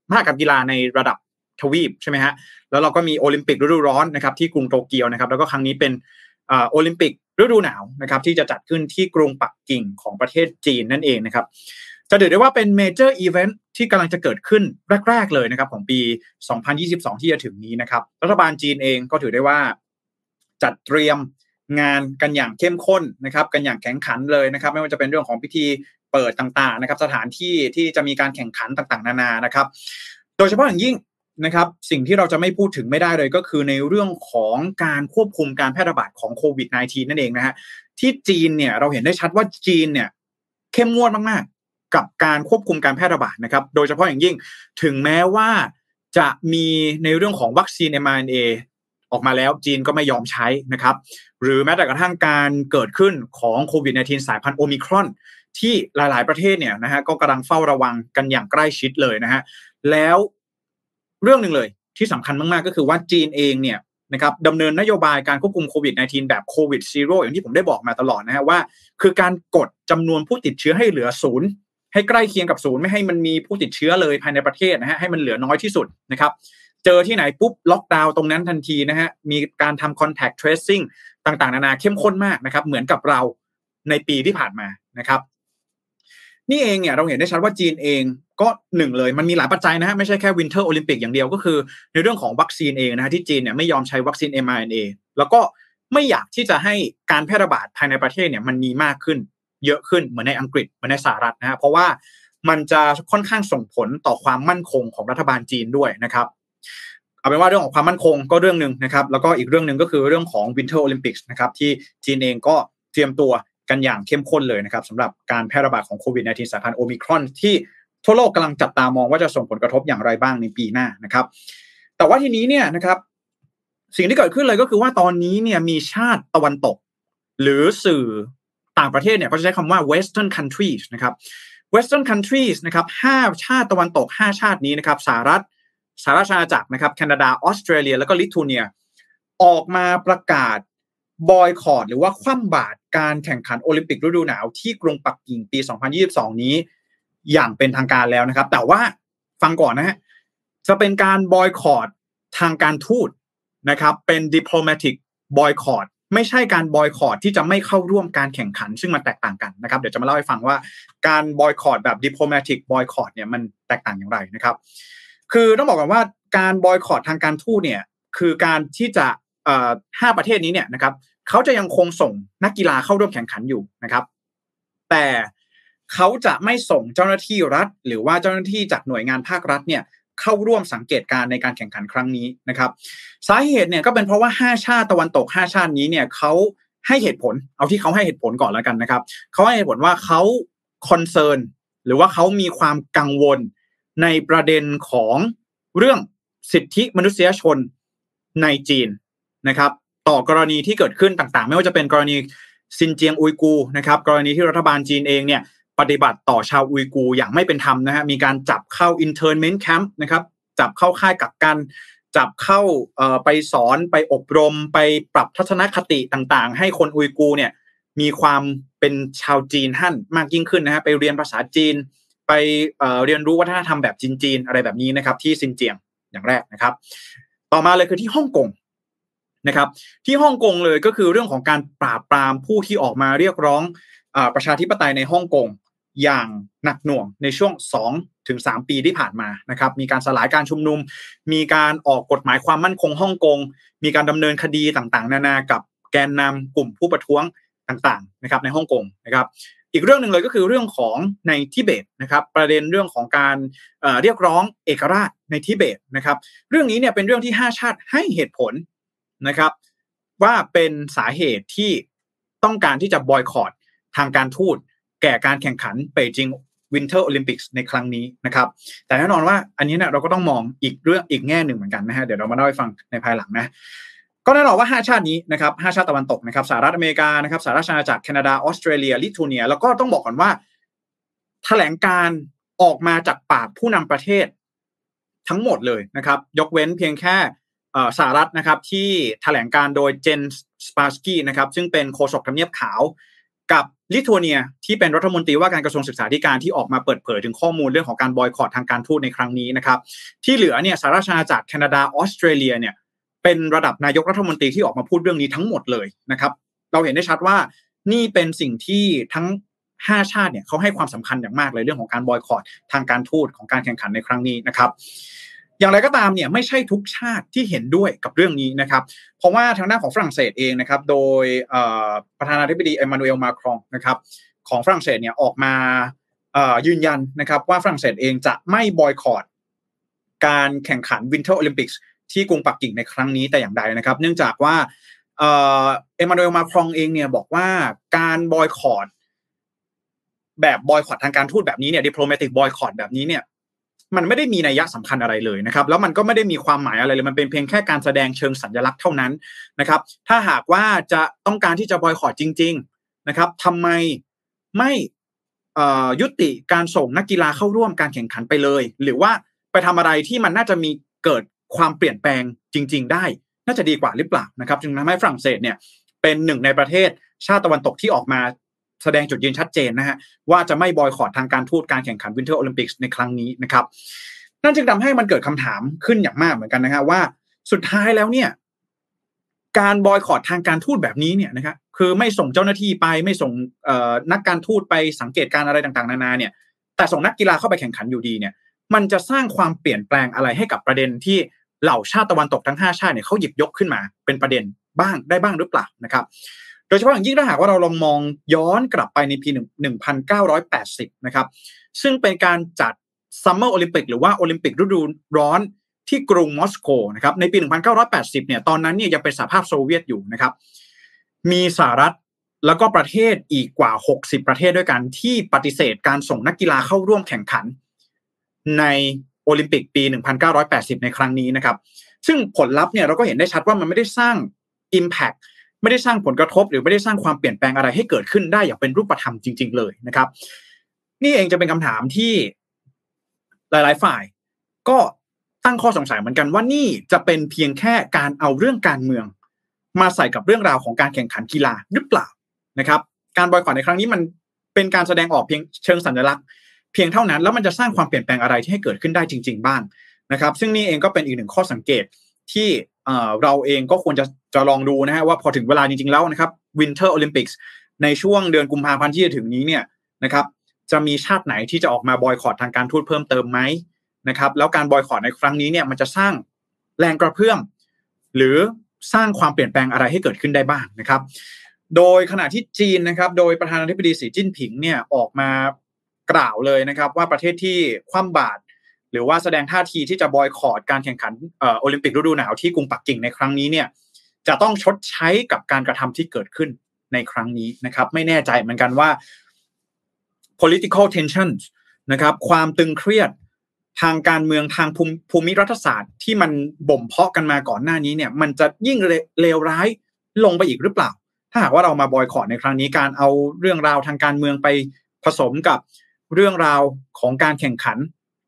มหกรรมกีฬาในระดับทวีปใช่ไหมฮะแล้วเราก็มีโอลิมปิกฤดูร้อนนะครับที่กรุงโตเกียวนะครับแล้วก็ครั้งนี้เป็นโอลิมปิกฤดูหนาวนะครับที่จะจัดขึ้นที่กรุงปักกิ่งของประเทศจีนนั่นเองนะครับ จะถือได้ว่าเป็น major event ที่กำลังจะเกิดขึ้นแรก ๆ เลยนะครับ ของปี 2022 ที่จะถึงนี้นะครับ รัฐบาลจีนเองก็ถือได้ว่า จัดเตรียมงานกันอย่างเข้มข้นนะครับ กันอย่างแข็งขันเลยนะครับ ไม่ว่าจะเป็นเรื่องของพิธีเปิดต่างๆนะครับ สถานที่ที่จะมีการแข่งขันต่างๆ นานานะครับ โดยเฉพาะอย่างยิ่งนะครับ สิ่งที่เราจะไม่พูดถึงไม่ได้เลยก็คือในเรื่องของการควบคุมการแพร่ระบาดของโควิด -19 นั่นเองนะฮะที่จีนเนี่ยเราเห็นได้ชัดว่าจีนเนี่ยเข้มงวดมาก กับการควบคุมการแพร่ระบาดนะครับ โดยเฉพาะอย่างยิ่งถึงแม้ว่าจะมีในเรื่องของวัคซีน mRNA ออกมาแล้วจีนก็ไม่ยอมใช้นะครับ หรือแม้แต่กระทั่งการเกิดขึ้นของโควิด -19 สายพันธุ์โอมิครอน ที่หลาย ๆ ประเทศเนี่ยนะฮะก็กำลังเฝ้าระวังกันอย่างใกล้ชิดเลยนะฮะแล้วเรื่องหนึ่งเลยที่สำคัญมาก ๆ ก็คือว่าจีนเองเนี่ยนะครับดำเนินนโยบายการควบคุมโควิด -19 แบบโควิดซีโร่อย่างที่ผมได้บอกมาตลอดนะฮะว่า คือการกดจำนวนผู้ติดเชื้อให้เหลือศูนย์ ให้ใกล้เคียงกับศูนย์ไม่ให้มันมีผู้ติดเชื้อเลยภายในประเทศนะฮะให้มันเหลือน้อยที่สุดนะครับเจอที่ไหนปุ๊บล็อกดาวน์ตรงนั้นทันทีนะฮะมีการทำ contact tracing ต่างๆ นานาเข้มข้นมากนะครับ เหมือนกับเราในปีที่ผ่านมานะครับนี่เองเนี่ยเราเห็นได้ชัดว่าจีนเองก็หนึ่งเลยมันมีหลายปัจจัยนะฮะไม่ใช่แค่วินเทอร์โอลิมปิกอย่างเดียวก็คือ ในเรื่องของวัคซีนเองนะฮะที่จีนเนี่ยไม่ยอมใช้วัคซีน mRNA แล้วก็ไม่อยากที่จะให้การแพร่ระบาดภายในประเทศเนี่ยมันมีมากขึ้น เยอะขึ้นเหมือนในอังกฤษเหมือนในสหรัฐนะฮะเพราะว่ามันจะค่อนข้างส่งผลต่อความมั่นคงของรัฐบาลจีนด้วยนะครับเอาเป็นว่าเรื่องของความมั่นคงก็เรื่องหนึ่งนะครับ แล้วก็อีกเรื่องหนึ่งก็คือเรื่องของ Winter Olympics นะครับที่จีนเองก็เตรียมตัวกันอย่างเข้มข้นเลยนะครับสำหรับการแพร่ระบาดของโควิด -19 สายพันธุ์โอมิครอนที่ทั่วโลกกำลังจับตามองว่าจะส่งผลกระทบอย่างไรบ้างในปีหน้านะครับ แต่ว่าทีนี้เนี่ยนะครับ สิ่งที่เกิดขึ้นเลยก็คือว่าตอนนี้เนี่ยมีชาติตะวันตก หรือสื่อ ต่างประเทศเนี่ยเขาจะใช้คำว่า Western countries นะครับ Western countries นะครับห้าชาติตะวันตกห้าชาตินี้นะครับสหรัฐสหราชอาณาจักรนะครับแคนาดาออสเตรเลีย แล้วก็ลิทัวเนีย ออกมาประกาศบอยคอรดหรือว่าคว่ำบาตรการแข่งขันโอลิมปิกฤดูหนาวที่กรุงปักกิ่งปี 2022 นี้ อย่างเป็นทางการแล้วนะครับ แต่ว่าฟังก่อนนะฮะจะเป็นการบอยคอรดทางการทูตนะครับ เป็น diplomatic boycott ไม่ใช่การบอยคอรดที่จะไม่เข้าร่วมการแข่งขัน ซึ่งมันแตกต่างกันนะครับเดี๋ยวจะมาเล่าให้ฟังว่าการบอยคอรดแบบดิปโลมาติกบอยคอรดเนี่ยมันแตกต่างอย่างไรนะครับ คือต้องบอกก่อนว่าการบอยคอรดทางการทูตเนี่ยคือการที่จะห้าประเทศนี้เนี่ยนะครับเขาจะยังคงส่งนักกีฬาเข้าร่วมแข่งขันอยู่นะครับ แต่เขาจะไม่ส่งเจ้าหน้าที่รัฐ หรือว่าเจ้าหน้าที่จากหน่วยงานภาครัฐเนี่ย เข้าร่วมสังเกตการในการแข่งขันครั้งนี้นะครับสาเหตุเนี่ยก็เป็นเพราะว่า 5 ชาติตะวันตก 5 ชาตินี้เนี่ยเขาให้เหตุผล เอาที่เขาให้เหตุผลก่อนแล้วกันนะครับเขาให้เหตุผลว่าเขา concern หรือว่าเขามีความกังวลในประเด็นของเรื่องสิทธิมนุษยชนในจีนนะครับ ต่อกรณีที่เกิดขึ้นต่างๆ ไม่ว่าจะเป็นกรณีซินเจียงอุยกูนะครับกรณีที่รัฐบาลจีนเองเนี่ย ปฏิบัติต่อชาวอุยกูอย่างไม่เป็นธรรมนะฮะมีการจับเข้า internment camp นะครับจับเข้าค่ายกักกัน จับเข้าไปสอนไปอบรมไปปรับทัศนคติต่างๆ ให้คนอุยกูเนี่ยมีความเป็นชาวจีนหั่นมากยิ่งขึ้นนะฮะไปเรียนภาษาจีน ไปเรียนรู้วัฒนธรรมแบบจีนๆอะไรแบบนี้นะครับ ที่ซินเจียงอย่างแรกนะครับ ต่อมาเลยคือที่ฮ่องกงนะครับ ที่ฮ่องกงเลยก็คือเรื่องของการปราบปรามผู้ที่ออกมาเรียกร้องอประชาธิปไตยในฮ่องกง อย่างหนักหน่วงในช่วง 2 ถึง 3 ปีที่ผ่านมานะครับมีการสลายการชุมนุม มีการออกกฎหมายความมั่นคงฮ่องกง มีการดำเนินคดีต่างๆ นานากับแกนนำกลุ่มผู้ประท้วงต่างๆนะครับในฮ่องกงนะครับอีกเรื่องหนึ่งเลยก็คือเรื่องของในทิเบตนะครับ ประเด็นเรื่องของการเรียกร้องเอกราชในทิเบตนะครับ เรื่องนี้เนี่ยเป็นเรื่องที่ 5 ชาติให้เหตุผลนะครับ ว่าเป็นสาเหตุที่ต้องการที่จะบอยคอรดทางการทูต แก่การแข่งขัน Beijing Winter Olympics ในครั้งนี้นะครับ แต่แน่นอนว่าอันนี้เนี่ยเราก็ต้องมองอีกเรื่องอีกแง่หนึ่งเหมือนกันนะฮะเดี๋ยวเรามาเล่าให้ฟังในภายหลังนะก็แน่นอนว่า 5 ชาตินี้นะครับ5ชาติตะวันตกนะครับสหรัฐอเมริกานะครับสหราชอาณาจักรแคนาดาออสเตรเลีย ลิทัวเนีย แล้วก็ต้องบอกก่อนว่า แถลงการณ์ออกมาจากปากผู้นำประเทศทั้งหมดเลยนะครับ ยกเว้นเพียงแค่สหรัฐนะครับที่แถลงการโดยเจนสปาสกี้นะครับซึ่งเป็นโฆษกทำเนียบขาวกับ ลิทัวเนียที่เป็นรัฐมนตรีว่าการกระทรวงศึกษาธิการที่ออกมาเปิดเผยถึงข้อมูลเรื่องของการบอยคอรดทางการทูตในครั้งนี้นะครับ ที่เหลือเนี่ยสหราชอาณาจักรแคนาดาออสเตรเลียเนี่ยเป็นระดับนายกรัฐมนตรีที่ออกมาพูดเรื่องนี้ทั้งหมดเลยนะครับ เราเห็นได้ชัดว่านี่เป็นสิ่งที่ทั้ง5ชาติเนี่ยเขาให้ความสำคัญอย่างมากเลยเรื่องของการบอยคอรดทางการทูตของการแข่งขันในครั้งนี้นะครับ อย่างไรก็ตามเนี่ยไม่ใช่ทุกชาติที่เห็นด้วยกับเรื่องนี้นะครับ เพราะว่าทางด้านของฝรั่งเศสเองนะครับ โดยประธานาธิบดีเอมานูเอลมาครงนะครับ ของฝรั่งเศสเนี่ยออกมายืนยันนะครับว่าฝรั่งเศสเองจะไม่บอยคอตการแข่งขัน Winter Olympics ที่กรุงปักกิ่งในครั้งนี้แต่อย่างใดนะครับ เนื่องจากว่าเอมานูเอลมาครงเองเนี่ยบอกว่าการบอยคอตแบบบอยคอตทางการทูตแบบนี้เนี่ย diplomatic boycott แบบนี้เนี่ย มันไม่ได้มีนัยยะสำคัญอะไรเลยนะครับ แล้วมันก็ไม่ได้มีความหมายอะไรเลย มันเป็นเพียงแค่การแสดงเชิงสัญลักษณ์เท่านั้นนะครับ ถ้าหากว่าจะต้องการที่จะบอยคอรดจริง ๆนะครับทำไมไม่ยุติการส่งนักกีฬาเข้าร่วมการแข่งขันไปเลย หรือว่าไปทำอะไรที่มันน่าจะมีเกิดความเปลี่ยนแปลงจริง ๆ ได้ น่าจะดีกว่าหรือเปล่านะครับ จึงทำให้ฝรั่งเศสเนี่ยเป็นหนึ่งในประเทศชาติตะวันตกที่ออกมา แสดงจุดยืนชัดเจนนะฮะว่าจะไม่บอยคอรดทางการทูตการแข่งขันวินเทอร์โอลิมปิกในครั้งนี้นะครับนั่นจึงทำให้มันเกิดคำถามขึ้นอย่างมากเหมือนกันนะฮะว่าสุดท้ายแล้วเนี่ย การบอยคอรดทางการทูตแบบนี้เนี่ยนะครับคือไม่ส่งเจ้าหน้าที่ไปไม่ส่งนักการทูตไปสังเกตการอะไรต่างๆ นานาเนี่ย แต่ส่งนักกีฬาเข้าไปแข่งขันอยู่ดีเนี่ย มันจะสร้างความเปลี่ยนแปลงอะไรให้กับประเด็นที่เหล่าชาติตะวันตกทั้ง 5 ชาติเนี่ยเขาหยิบยกขึ้นมาเป็นประเด็นบ้างได้บ้างหรือเปล่านะครับ โดยเฉพาะอย่างยิ่งถ้าหากว่าเราลองมองย้อนกลับไปในปี1980 นะครับ ซึ่งเป็นการจัด Summer Olympic หรือว่าโอลิมปิกฤดูร้อนที่กรุงมอสโกนะครับในปี 1980 เนี่ยตอนนั้นเนี่ยยังเป็นสหภาพโซเวียตอยู่นะครับ มีสหรัฐแล้วก็ประเทศอีกกว่า 60 ประเทศด้วยกันที่ปฏิเสธการส่งนักกีฬาเข้าร่วมแข่งขัน ในโอลิมปิกปี 1980 ในครั้งนี้นะครับ ซึ่งผลลัพธ์เนี่ยเราก็เห็นได้ชัดว่ามันไม่ได้สร้าง Impact ไม่ได้สร้างผลกระทบ หรือไม่ได้สร้างความเปลี่ยนแปลงอะไรให้เกิดขึ้นได้อย่างเป็นรูปธรรมจริง ๆ เลยนะครับ นี่เองจะเป็นคำถามที่หลาย ๆ ฝ่ายก็ตั้งข้อสงสัยเหมือนกันว่านี่จะเป็นเพียงแค่การเอาเรื่องการเมือง มาใส่กับเรื่องราวของการแข่งขันกีฬาหรือเปล่านะครับ การบอยคอรในครั้งนี้มันเป็นการแสดงออกเพียงเชิงสัญลักษณ์ เพียงเท่านั้นแล้วมันจะสร้างความเปลี่ยนแปลงอะไรที่ให้เกิดขึ้นได้จริง ๆ บ้างนะครับ ซึ่งนี่เองก็เป็นอีกหนึ่งข้อสังเกตที่ เราเองก็ควรจะจะลองดูนะฮะว่าพอถึงเวลาจริงๆแล้วนะครับ Winter Olympics ในช่วงเดือนกุมภาพันธ์ที่จะถึงนี้เนี่ยนะครับจะมีชาติไหนที่จะออกมาบอยคอตทางการทูตเพิ่มเติมไหมนะครับแล้วการบอยคอตในครั้งนี้เนี่ยมันจะสร้างแรงกระเพื่อม หรือสร้างความเปลี่ยนแปลงอะไรให้เกิดขึ้นได้บ้างนะครับ โดยขณะที่จีนนะครับ โดยประธานาธิบดีสีจิ้นผิงเนี่ยออกมากล่าวเลยนะครับ ว่าประเทศที่คว่ำบาตร หรือว่าแสดงท่าทีที่จะบอยคอรดการแข่งขันโอลิมปิกฤดูหนาวที่กรุงปักกิ่งในครั้งนี้เนี่ยจะต้องชดใช้กับการกระทำที่เกิดขึ้นในครั้งนี้นะครับ ไม่แน่ใจเหมือนกันว่า political tensions นะครับ ความตึงเครียดทางการเมืองทางภูมิรัฐศาสตร์ ที่มันบ่มเพาะกันมาก่อนหน้านี้เนี่ย มันจะยิ่งเลวร้ายลงไปอีกหรือเปล่า ถ้าหากว่าเรามาบอยคอรดในครั้งนี้การเอาเรื่องราวทางการเมืองไปผสมกับเรื่องราวของการแข่งขัน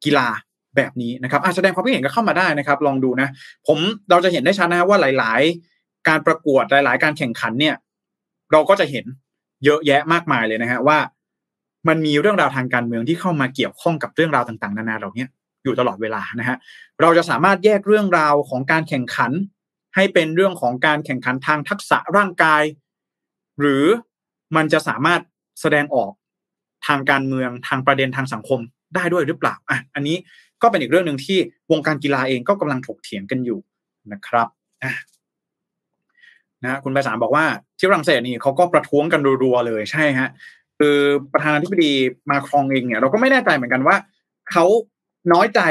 กีฬา แบบนี้นะครับอาแสดงความคิดเห็นก็เข้ามาได้นะครับ ลองดูนะ ผมเราจะเห็นได้ชัดนะว่าหลาย ๆ การประกวดหลาย ๆ การแข่งขันเนี่ย เราก็จะเห็นเยอะแยะมากมายเลยนะฮะว่า มันมีเรื่องราวทางการเมืองที่เข้ามาเกี่ยวข้องกับเรื่องราวต่าง ๆ นานาเหล่านี้อยู่ตลอดเวลานะฮะเราจะสามารถแยกเรื่องราวของการแข่งขัน ให้เป็นเรื่องของการแข่งขันทางทักษะร่างกาย หรือมันจะสามารถแสดงออกทางการเมืองทางประเด็นทางสังคมได้ด้วยหรือเปล่าอะอันนี้ ก็เป็นอีกเรื่องหนึ่งที่วงการกีฬาเองก็กำลังถกเถียงกันอยู่นะครับนะคุณไปสารบอกว่าที่ฝรั่งเศสนี่เขาก็ประท้วงกันรัวๆเลยใช่ฮะคือประธานาธิบดีมาครองเองเนี่ยเราก็ไม่แน่ใจเหมือนกันว่าเขาน้อยใจ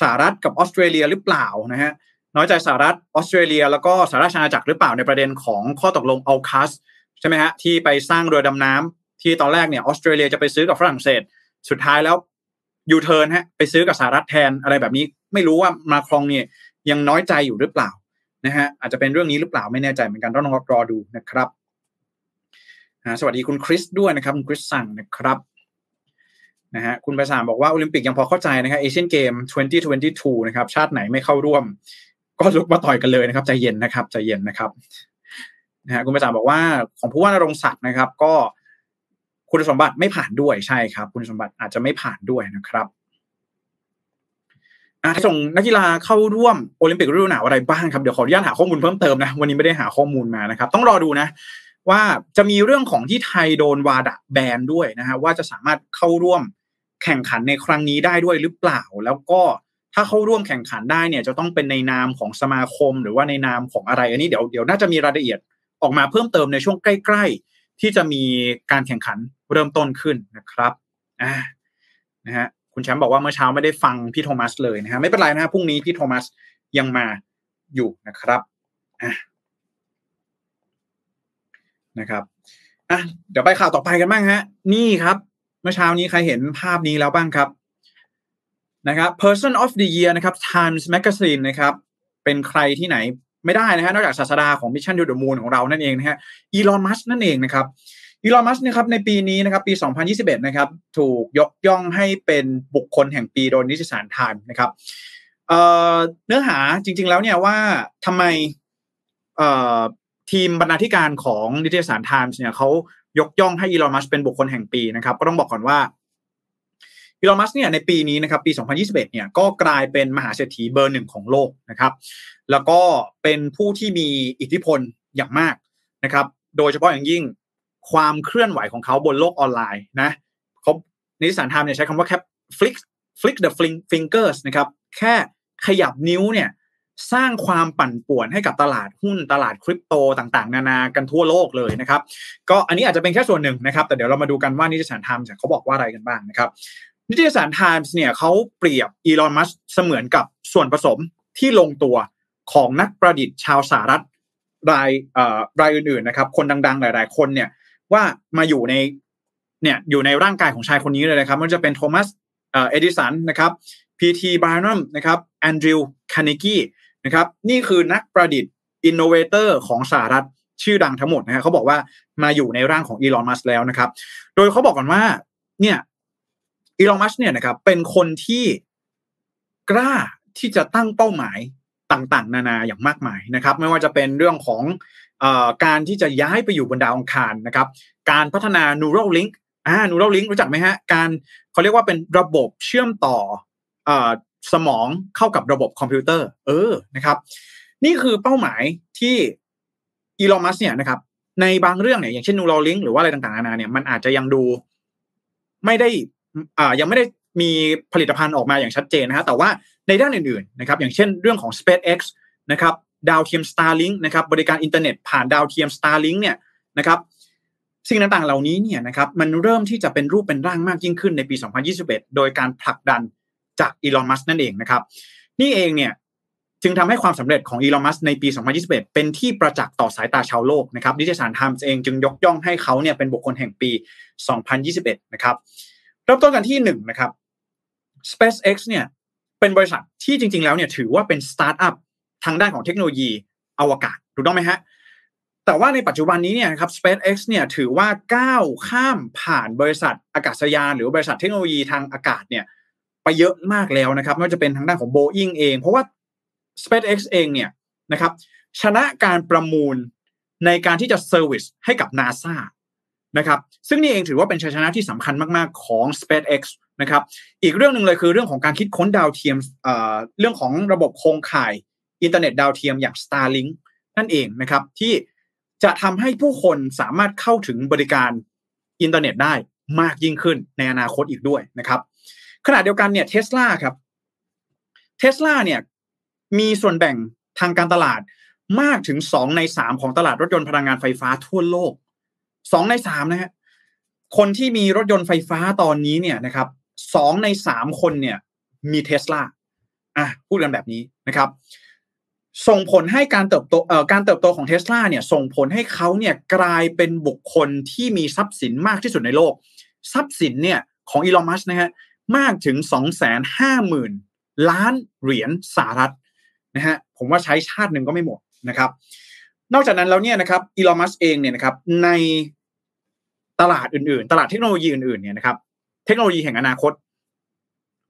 สหรัฐกับออสเตรเลียหรือเปล่านะฮะน้อยใจสหรัฐออสเตรเลีย แล้วก็สหราชอาณาจักรหรือเปล่าในประเด็นของข้อตกลง AUKUS ใช่ไหมฮะที่ไปสร้างเรือดำน้ำที่ตอนแรกเนี่ยออสเตรเลียจะไปซื้อกับฝรั่งเศส สุดท้ายแล้ว ยูเทิร์นฮะไปซื้อกับสหรัฐแทนอะไรแบบนี้ ไม่รู้ว่ามาครงเนี่ยยังน้อยใจอยู่หรือเปล่านะฮะอาจจะเป็นเรื่องนี้หรือเปล่าไม่แน่ใจเหมือนกันต้องรอดูนะครับสวัสดีคุณคริสด้วยนะครับคุณคริสสั่งนะครับนะฮะคุณประสานบอกว่าโอลิมปิกยังพอเข้าใจนะครับเอเชียนเกม 2022 นะครับ ชาติไหนไม่เข้าร่วม ก็ลุกมาต่อยกันเลยนะครับใจเย็นนะครับใจเย็นนะครับนะฮะคุณประสานบอกว่าของผู้ว่านรงศักดิ์นะครับ ก็ คุณสมบัติไม่ผ่านด้วยใช่ครับ คุณสมบัติอาจจะไม่ผ่านด้วยนะครับอาส่งนักกีฬาเข้าร่วมโอลิมปิกฤดูหนาวอะไรบ้างครับ เดี๋ยวขออนุญาตหาข้อมูลเพิ่มเติมนะวันนี้ไม่ได้หาข้อมูลมานะครับ ต้องรอดูนะ ว่าจะมีเรื่องของที่ไทยโดนวาดะแบนด้วยนะฮะว่าจะสามารถเข้าร่วมแข่งขันในครั้งนี้ได้ด้วยหรือเปล่า แล้วก็ถ้าเข้าร่วมแข่งขันได้เนี่ยจะต้องเป็นในนามของสมาคมหรือว่าในนามของอะไร อันนี้เดี๋ยวเดี๋ยวน่าจะมีรายละเอียดออกมาเพิ่มเติมในช่วงใกล้ ๆ ที่จะมีการแข่งขัน เริ่มต้นขึ้นนะครับอ่านะฮะคุณแชมป์บอกว่าเมื่อเช้าไม่ได้ฟังพี่โทมัสเลยนะฮะไม่เป็นไรนะฮะพรุ่งนี้พี่โทมัสยังมาอยู่นะครับอะนะครับอะเดี๋ยวไปข่าวต่อไปกันบ้างฮะ นี่ครับ เมื่อเช้านี้ใครเห็นภาพนี้แล้วบ้างครับนะครับ Person of the Year นะครับ Times Magazine นะครับ เป็นใครที่ไหนไม่ได้นะฮะนอกจากศาสดาของ Mission to the Moon ของเรานั่นเองนะฮะอีลอนมัสนั่นเองนะครับ อีลอนมัสนะครับในปีนี้นะครับปี 2021 นะครับถูกยกย่องให้เป็นบุคคลแห่งปีโดยนิตยสารไทม์นะครับเนื้อหาจริง ๆ แล้วเนี่ยว่าทำไมทีมบรรณาธิการของนิตยสารไทม์เนี่ยเขายกย่องให้อีลอนมัสก์เป็นบุคคลแห่งปีนะครับ ก็ต้องบอกก่อนว่าอีลอนมัสก์เนี่ยในปีนี้นะครับปี 2021 เนี่ยก็กลายเป็นมหาเศรษฐีเบอร์หนึ่งของโลกนะครับ แล้วก็เป็นผู้ที่มีอิทธิพลอย่างมากนะครับ โดยเฉพาะอย่างยิ่ง ความเคลื่อนไหวของเขาบนโลกออนไลน์นะเขานิตยสารไทม์เนี่ยใช้คำว่าแค่ flick flick the fingers นะครับแค่ขยับนิ้วเนี่ยสร้างความปั่นป่วนให้กับตลาดหุ้นตลาดคริปโตต่างๆ นานากันทั่วโลกเลยนะครับก็อันนี้อาจจะเป็นแค่ส่วนหนึ่งนะครับ แต่เดี๋ยวเรามาดูกันว่านิตยสารไทม์เขาบอกว่าอะไรกันบ้างนะครับ นิตยสารไทม์เนี่ยเขาเปรียบอีลอนมัสก์เสมือนกับส่วนผสมที่ลงตัวของนักประดิษฐ์ชาวสหรัฐรายรายอื่นๆนะครับ คนดังๆ หลาย ๆ คนเนี่ย ว่ามาอยู่ในเนี่ยอยู่ในร่างกายของชายคนนี้เลยนะครับมันจะเป็นโทมัสเอดิสันนะครับพีทีบาร์นัมนะครับแอนดรูว์คาร์เนกีนะครับนี่คือนักประดิษฐ์ innovator ของสหรัฐชื่อดังทั้งหมดนะฮะเขาบอกว่ามาอยู่ในร่างของอีลอนมัสก์แล้วนะครับ โดยเขาบอกก่อนว่า เนี่ยอีลอนมัสก์เนี่ยนะครับ เป็นคนที่กล้าที่จะตั้งเป้าหมายต่างๆ นานาอย่างมากมายนะครับ ไม่ว่าจะเป็นเรื่องของ การที่จะย้ายไปอยู่บนดาวอังคารนะครับ การพัฒนา neural link อ่า neural link รู้จักไหมฮะ การเขาเรียกว่าเป็นระบบเชื่อมต่ออสมองเข้ากับระบบคอมพิวเตอร์ เออนะครับ นี่คือเป้าหมายที่อีลอนมัสเนี่ยนะครับ ในบางเรื่องเนี่ยอย่างเช่น neural link หรือว่าอะไรต่างๆนานาเนี่ยมันอาจจะยังดูไม่ได้อ่ายังไม่ได้มีผลิตภัณฑ์ออกมาอย่างชัดเจนนะฮะแต่ว่าในด้านอื่นๆนะครับ อย่างเช่นเรื่องของ SpaceX นะครับ ดาวเทียม Starlink นะครับบริการอินเทอร์เน็ตผ่านดาวเทียม Starlink เนี่ยนะครับสิ่งต่างๆเหล่านี้เนี่ยนะครับมันเริ่มที่จะเป็นรูปเป็นร่างมากยิ่งขึ้นในปี 2021 โดยการผลักดันจากอีลอนมัสก์นั่นเองนะครับนี่เองเนี่ยจึงทำให้ความสำเร็จของอีลอนมัสก์ในปี 2021 เป็นที่ประจักษ์ต่อสายตาชาวโลกนะครับนิตยสารไทม์เองจึงยกย่องให้เขาเนี่ยเป็นบุคคลแห่งปี 2021 นะครับเริ่มต้นกันที่1นะครับ SpaceX เนี่ยเป็นบริษัทที่จริงๆแล้วเนี่ยถือว่าเป็นสตาร์ทอัพ ทางด้านของเทคโนโลยีอวกาศถูกต้องไหมฮะแต่ว่าในปัจจุบันนี้เนี่ยครับ SpaceX เนี่ยถือว่าก้าวข้ามผ่านบริษัทอากาศยาน หรือบริษัทเทคโนโลยีทางอากาศเนี่ยไปเยอะมากแล้วนะครับไม่ว่าจะเป็นทางด้านของ Boeing เอง เพราะว่า SpaceX เองเนี่ยนะครับชนะการประมูลในการที่จะ service ให้กับ NASA นะครับซึ่งนี่เองถือว่าเป็นชัยชนะที่สำคัญมาก ๆ ของ SpaceX นะครับอีกเรื่องหนึ่งเลยคือเรื่องของการคิดค้นดาวเทียมเอ่อเรื่องของระบบโครงข่าย อินเทอร์เน็ตดาวเทียมอย่าง Starlink นั่นเองนะครับที่จะทำให้ผู้คนสามารถเข้าถึงบริการอินเทอร์เน็ตได้มากยิ่งขึ้นในอนาคตอีกด้วยนะครับขณะเดียวกันเนี่ยเทสลาครับเทสลาเนี่ยมีส่วนแบ่งทางการตลาดมากถึงสองในสามของตลาดรถยนต์พลังงานไฟฟ้าทั่วโลกสองในสามนะฮะคนที่มีรถยนต์ไฟฟ้าตอนนี้เนี่ยนะครับสองในสามคนเนี่ยมีเทสลาอะพูดกันแบบนี้นะครับ ส่งผลให้การเติบโตเอ่อการเติบโตของเทสลาเนี่ยส่งผลให้เขาเนี่ยกลายเป็นบุคคลที่มีทรัพย์สินมากที่สุดในโลก ทรัพย์สินเนี่ยของอีลอนมัสนะฮะมากถึง 2 5 0 0 0 0 ล้านเหรียญสหรัฐนะฮะผมว่าใช้ชาติหนึ่งก็ไม่หมดนะครับ นอกจากนั้นแล้วเนี่ยนะครับอีลอนมัสก์เองเนี่ยนะครับในตลาดอื่นๆ ตลาดเทคโนโลยีอื่นๆเนี่ยนะครับเทคโนโลยีแห่งอนาคต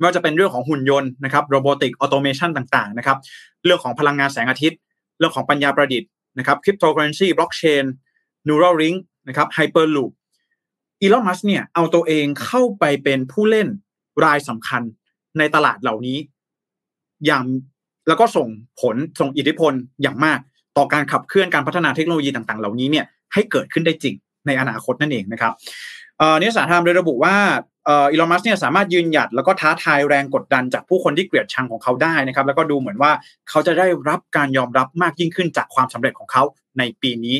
ไม่ว่าจะเป็นเรื่องของหุ่นยนต์นะครับ robotic automation ต่างๆนะครับเรื่องของพลังงานแสงอาทิตย์ เรื่องของปัญญาประดิษฐ์นะครับคริปโตเคอร์เรนซีบล็อกเชน Neuralink นะครับ Hyperloopอีลอนมัสเนี่ยเอาตัวเองเข้าไปเป็นผู้เล่นรายสำคัญในตลาดเหล่านี้ อย่างแล้วก็ส่งผลส่งอิทธิพลอย่างมากต่อการขับเคลื่อนการพัฒนาเทคโนโลยีต่าง ๆ เหล่านี้เนี่ยให้เกิดขึ้นได้จริงในอนาคตนั่นเองนะครับเนิสสารธรรมโดยระบุว่า อีลอนมัสเนี่ยสามารถยืนหยัดแล้วก็ท้าทายแรงกดดันจากผู้คนที่เกลียดชังของเขาได้นะครับ แล้วก็ดูเหมือนว่าเขาจะได้รับการยอมรับมากยิ่งขึ้นจากความสำเร็จของเขาในปีนี้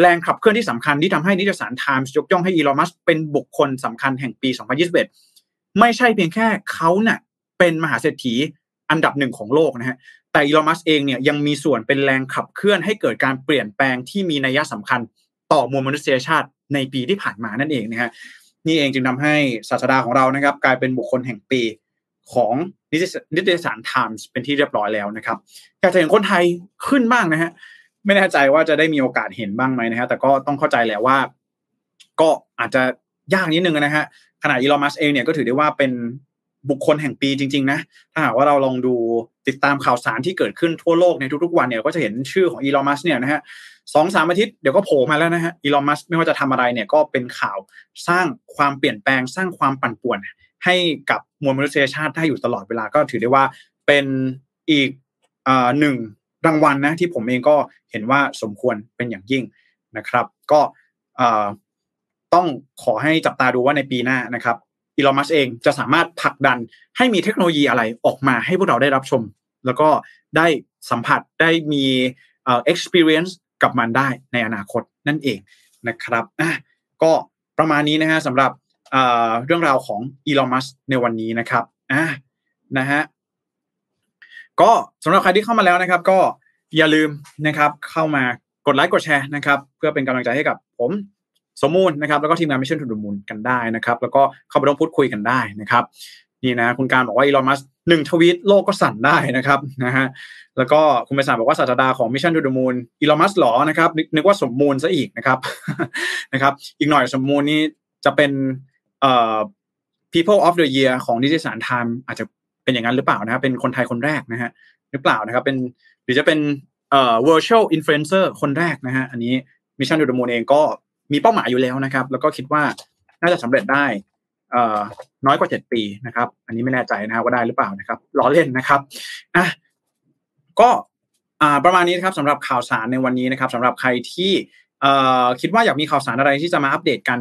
แรงขับเคลื่อนที่สำคัญที่ทำให้นิตยสารไทมส์ยกย่องให้อีลอนมัสเป็นบุคคลสำคัญแห่งปี 2021 ไม่ใช่เพียงแค่เขาเนะ่ยเป็นมหาเศรษฐีอันดับหนึ่งของโลกนะฮะแต่อีลอนมัสเองเนี่ยยังมีส่วนเป็นแรงขับเคลื่อนให้เกิดการเปลี่ยนแปลงที่มีนัยสำคัญต่อมวลมนุษยชาติในปีที่ผ่านมานั่นเองนะฮะ นี่เองจึงทาให้ศาสดาของเรานะครับ กลายเป็นบุคคลแห่งปีของนิตยสารไทมส์เป็นที่เรียบร้อยแล้วนะครับอยากจะเห็นคนไทยขึ้นบ้างนะฮะไม่แน่ใจว่าจะได้มีโอกาสเห็นบ้างไหมนะฮะแต่ก็ต้องเข้าใจแหละว่า ก็อาจจะยากนิดนึงนะฮะขณะอีลอนมัสเองเนี่ยก็ถือได้ว่าเป็น บุคคลแห่งปีจริง ๆ นะ ถ้าหากว่าเราลองดูติดตามข่าวสารที่เกิดขึ้นทั่วโลกในทุกๆวันเนี่ยก็จะเห็นชื่อของอีลอนมัสเนี่ยนะฮะสองสามอาทิตย์เดี๋ยวก็โผล่มาแล้วนะฮะอีลอนมัสไม่ว่าจะทำอะไรเนี่ยก็เป็นข่าวสร้างความเปลี่ยนแปลงสร้างความปั่นป่วน ให้กับมวลมนุษยชาติได้อยู่ตลอดเวลาก็ถือได้ว่าเป็นอีกหนึ่งรางวัลนะที่ผมเองก็เห็นว่าสมควรเป็นอย่างยิ่งนะครับ ก็ต้องขอให้จับตาดูว่าในปีหน้านะครับ อีลอนมัสเองจะสามารถผลักดันให้มีเทคโนโลยีอะไรออกมาให้พวกเราได้รับชม แล้วก็ได้สัมผัสได้มีเอ่อ experience กับมันได้ในอนาคตนั่นเองนะครับอะก็ประมาณนี้นะฮะสำหรับเรื่องราวของอีลอนมัสก์ในวันนี้นะครับอะนะฮะก็สำหรับใครที่เข้ามาแล้วนะครับ ก็อย่าลืมนะครับเข้ามากดไลค์กดแชร์นะครับ เพื่อเป็นกำลังใจให้กับผม สมมูลนะครับแล้วก็ทีมงาน Mission To The Moon กันได้นะครับ แล้วก็เข้าไปร่วมพูดคุยกันได้นะครับนี่นะคุณการบอกว่าอีลอนมัสก์หนึ่งทวีตโลกก็สั่นได้นะครับนะฮะแล้วก็คุณไปสารบอกว่าศาสดาของ Mission To The Moonอีลอนมัสก์หรอนะครับนึกว่าสมมูลซะอีกนะครับนะครับ อีกหน่อยสมมูลนี้จะเป็นเอ่อ people of the year ของนิตยสารไทม์อาจจะเป็นอย่างนั้นหรือเปล่านะครับเป็นคนไทยคนแรกนะฮะหรือเปล่านะครับเป็นหรือจะเป็นเอ่อ virtual influencer คนแรกนะฮะอันนี้ Mission To The Moon เองก็ มีเป้าหมายอยู่แล้วนะครับ แล้วก็คิดว่าน่าจะสำเร็จได้เอ่อน้อยกว่าเจ็ดปีนะครับ อันนี้ไม่แน่ใจนะครับว่าได้หรือเปล่านะครับล้อเล่นนะครับอะก็อ่าประมาณนี้นะครับสำหรับข่าวสารในวันนี้นะครับสำหรับใครที่เอ่อคิดว่าอยากมีข่าวสารอะไรที่จะมาอัปเดตกัน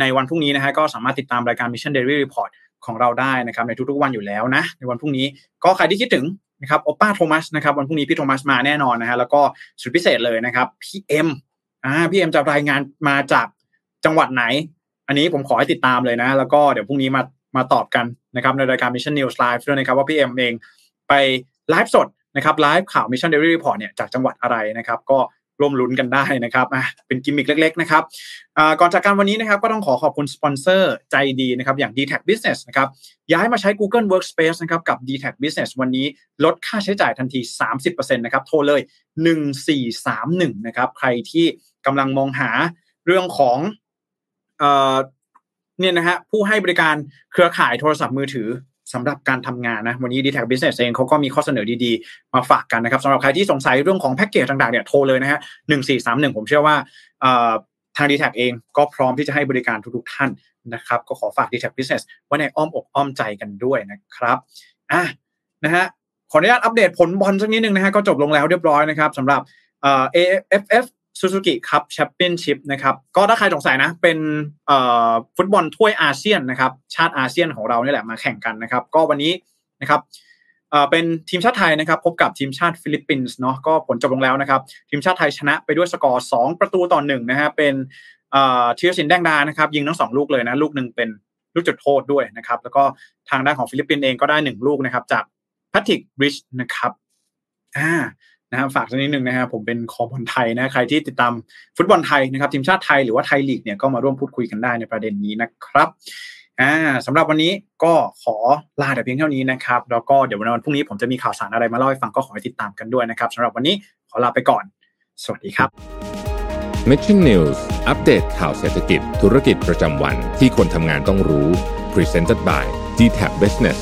ในวันพรุ่งนี้นะฮะก็สามารถติดตามรายการ Mission Daily Report ของเราได้นะครับในทุกๆวันอยู่แล้วนะ ในวันพรุ่งนี้ก็ใครที่คิดถึงนะครับโอป้าโทมัสนะครับวันพรุ่งนี้พี่โทมัสมาแน่นอนนะฮะแล้วก็สุดพิเศษเลยนะครับพี่เอ็ม อ่าพี่เอ็มจะรายงานมาจากจังหวัดไหน อันนี้ผมขอให้ติดตามเลยนะ แล้วก็เดี๋ยวพรุ่งนี้มามาตอบกันนะครับในรายการ Mission News Live ด้วยนะครับว่าพี่เอ็มเองไปไลฟ์สดนะครับไลฟ์ข่าว Mission Daily Report เนี่ยจากจังหวัดอะไรนะครับ ก็ ร่วมลุ้นกันได้นะครับเป็นกิมมิคเล็ก ๆ นะครับก่อนจากการวันนี้นะครับก็ต้องขอขอบคุณสปอนเซอร์ใจดีนะครับอย่าง dtac Business นะครับย้ายมาใช้ Google Workspace นะครับกับ dtac Business วันนี้ลดค่าใช้จ่ายทันที 30%นะครับโทรเลย 1431นะครับใครที่กำลังมองหาเรื่องของเนี่ยนะฮะผู้ให้บริการเครือข่ายโทรศัพท์มือถือ สำหรับการทำงานนะ วันนี้ d t แท Business เองเขาก็มีข้อเสนอดีๆ มาฝากกันนะครับสำหรับใครที่สงสัยเรื่องของแพ็กเกจต่างๆเนี่ยโทรเลยนะฮะหนึ่งสี่สามหนึ่งผมเชื่อว่าทาง d t แทเองก็พร้อมที่จะให้บริการทุกๆท่านนะครับ ก็ขอฝาก d t แท Business ไว้ในอ้อมอกอ้อมใจกันด้วยนะครับอะนะฮะขออนุญาตอัปเดตผลบอลสักนิดนึงนะฮะก็จบลงแล้วเรียบร้อยนะครับสำหรับเอ่อ AFF ซูซูกิคัพแชมเปี้ยนชิพนะครับก็ถ้าใครสงสัยนะเป็นฟุตบอลถ้วยอาเซียนนะครับชาติอาเซียนของเรานี่แหละมาแข่งกันนะครับ ก็วันนี้นะครับเป็นทีมชาติไทยนะครับ พบกับทีมชาติฟิลิปปินส์เนาะก็ผลจบลงแล้วนะครับ ทีมชาติไทยชนะไปด้วยสกอร์ 2 ประตูต่อหนึ่งนะฮะเป็นธีรศิลป์ แดงดานะครับ ยิงทั้งสองลูกเลยนะ ลูกหนึ่งเป็นลูกจุดโทษด้วยนะครับ แล้วก็ทางด้านของฟิลิปปินส์เองก็ได้หนึ่งลูกนะครับ จากแพทริกบริชนะครับอ่า นะครับฝากสักนิดนึงนะครับผมเป็นคอบอลไทยนะใครที่ติดตามฟุตบอลไทยนะครับทีมชาติไทยหรือว่าไทยลีกเนี่ยก็มาร่วมพูดคุยกันได้ในประเด็นนี้นะครับอ่าสำหรับวันนี้ก็ขอลาแต่เพียงเท่านี้นะครับแล้วก็เดี๋ยววันพรุ่งนี้ผมจะมีข่าวสารอะไรมาเล่าให้ฟังก็ขอให้ติดตามกันด้วยนะครับสำหรับวันนี้ขอลาไปก่อน สวัสดีครับ Mission News อัปเดตข่าวเศรษฐกิจ ธุรกิจประจำวันที่คนทำงานต้องรู้ Presented by d t a c Business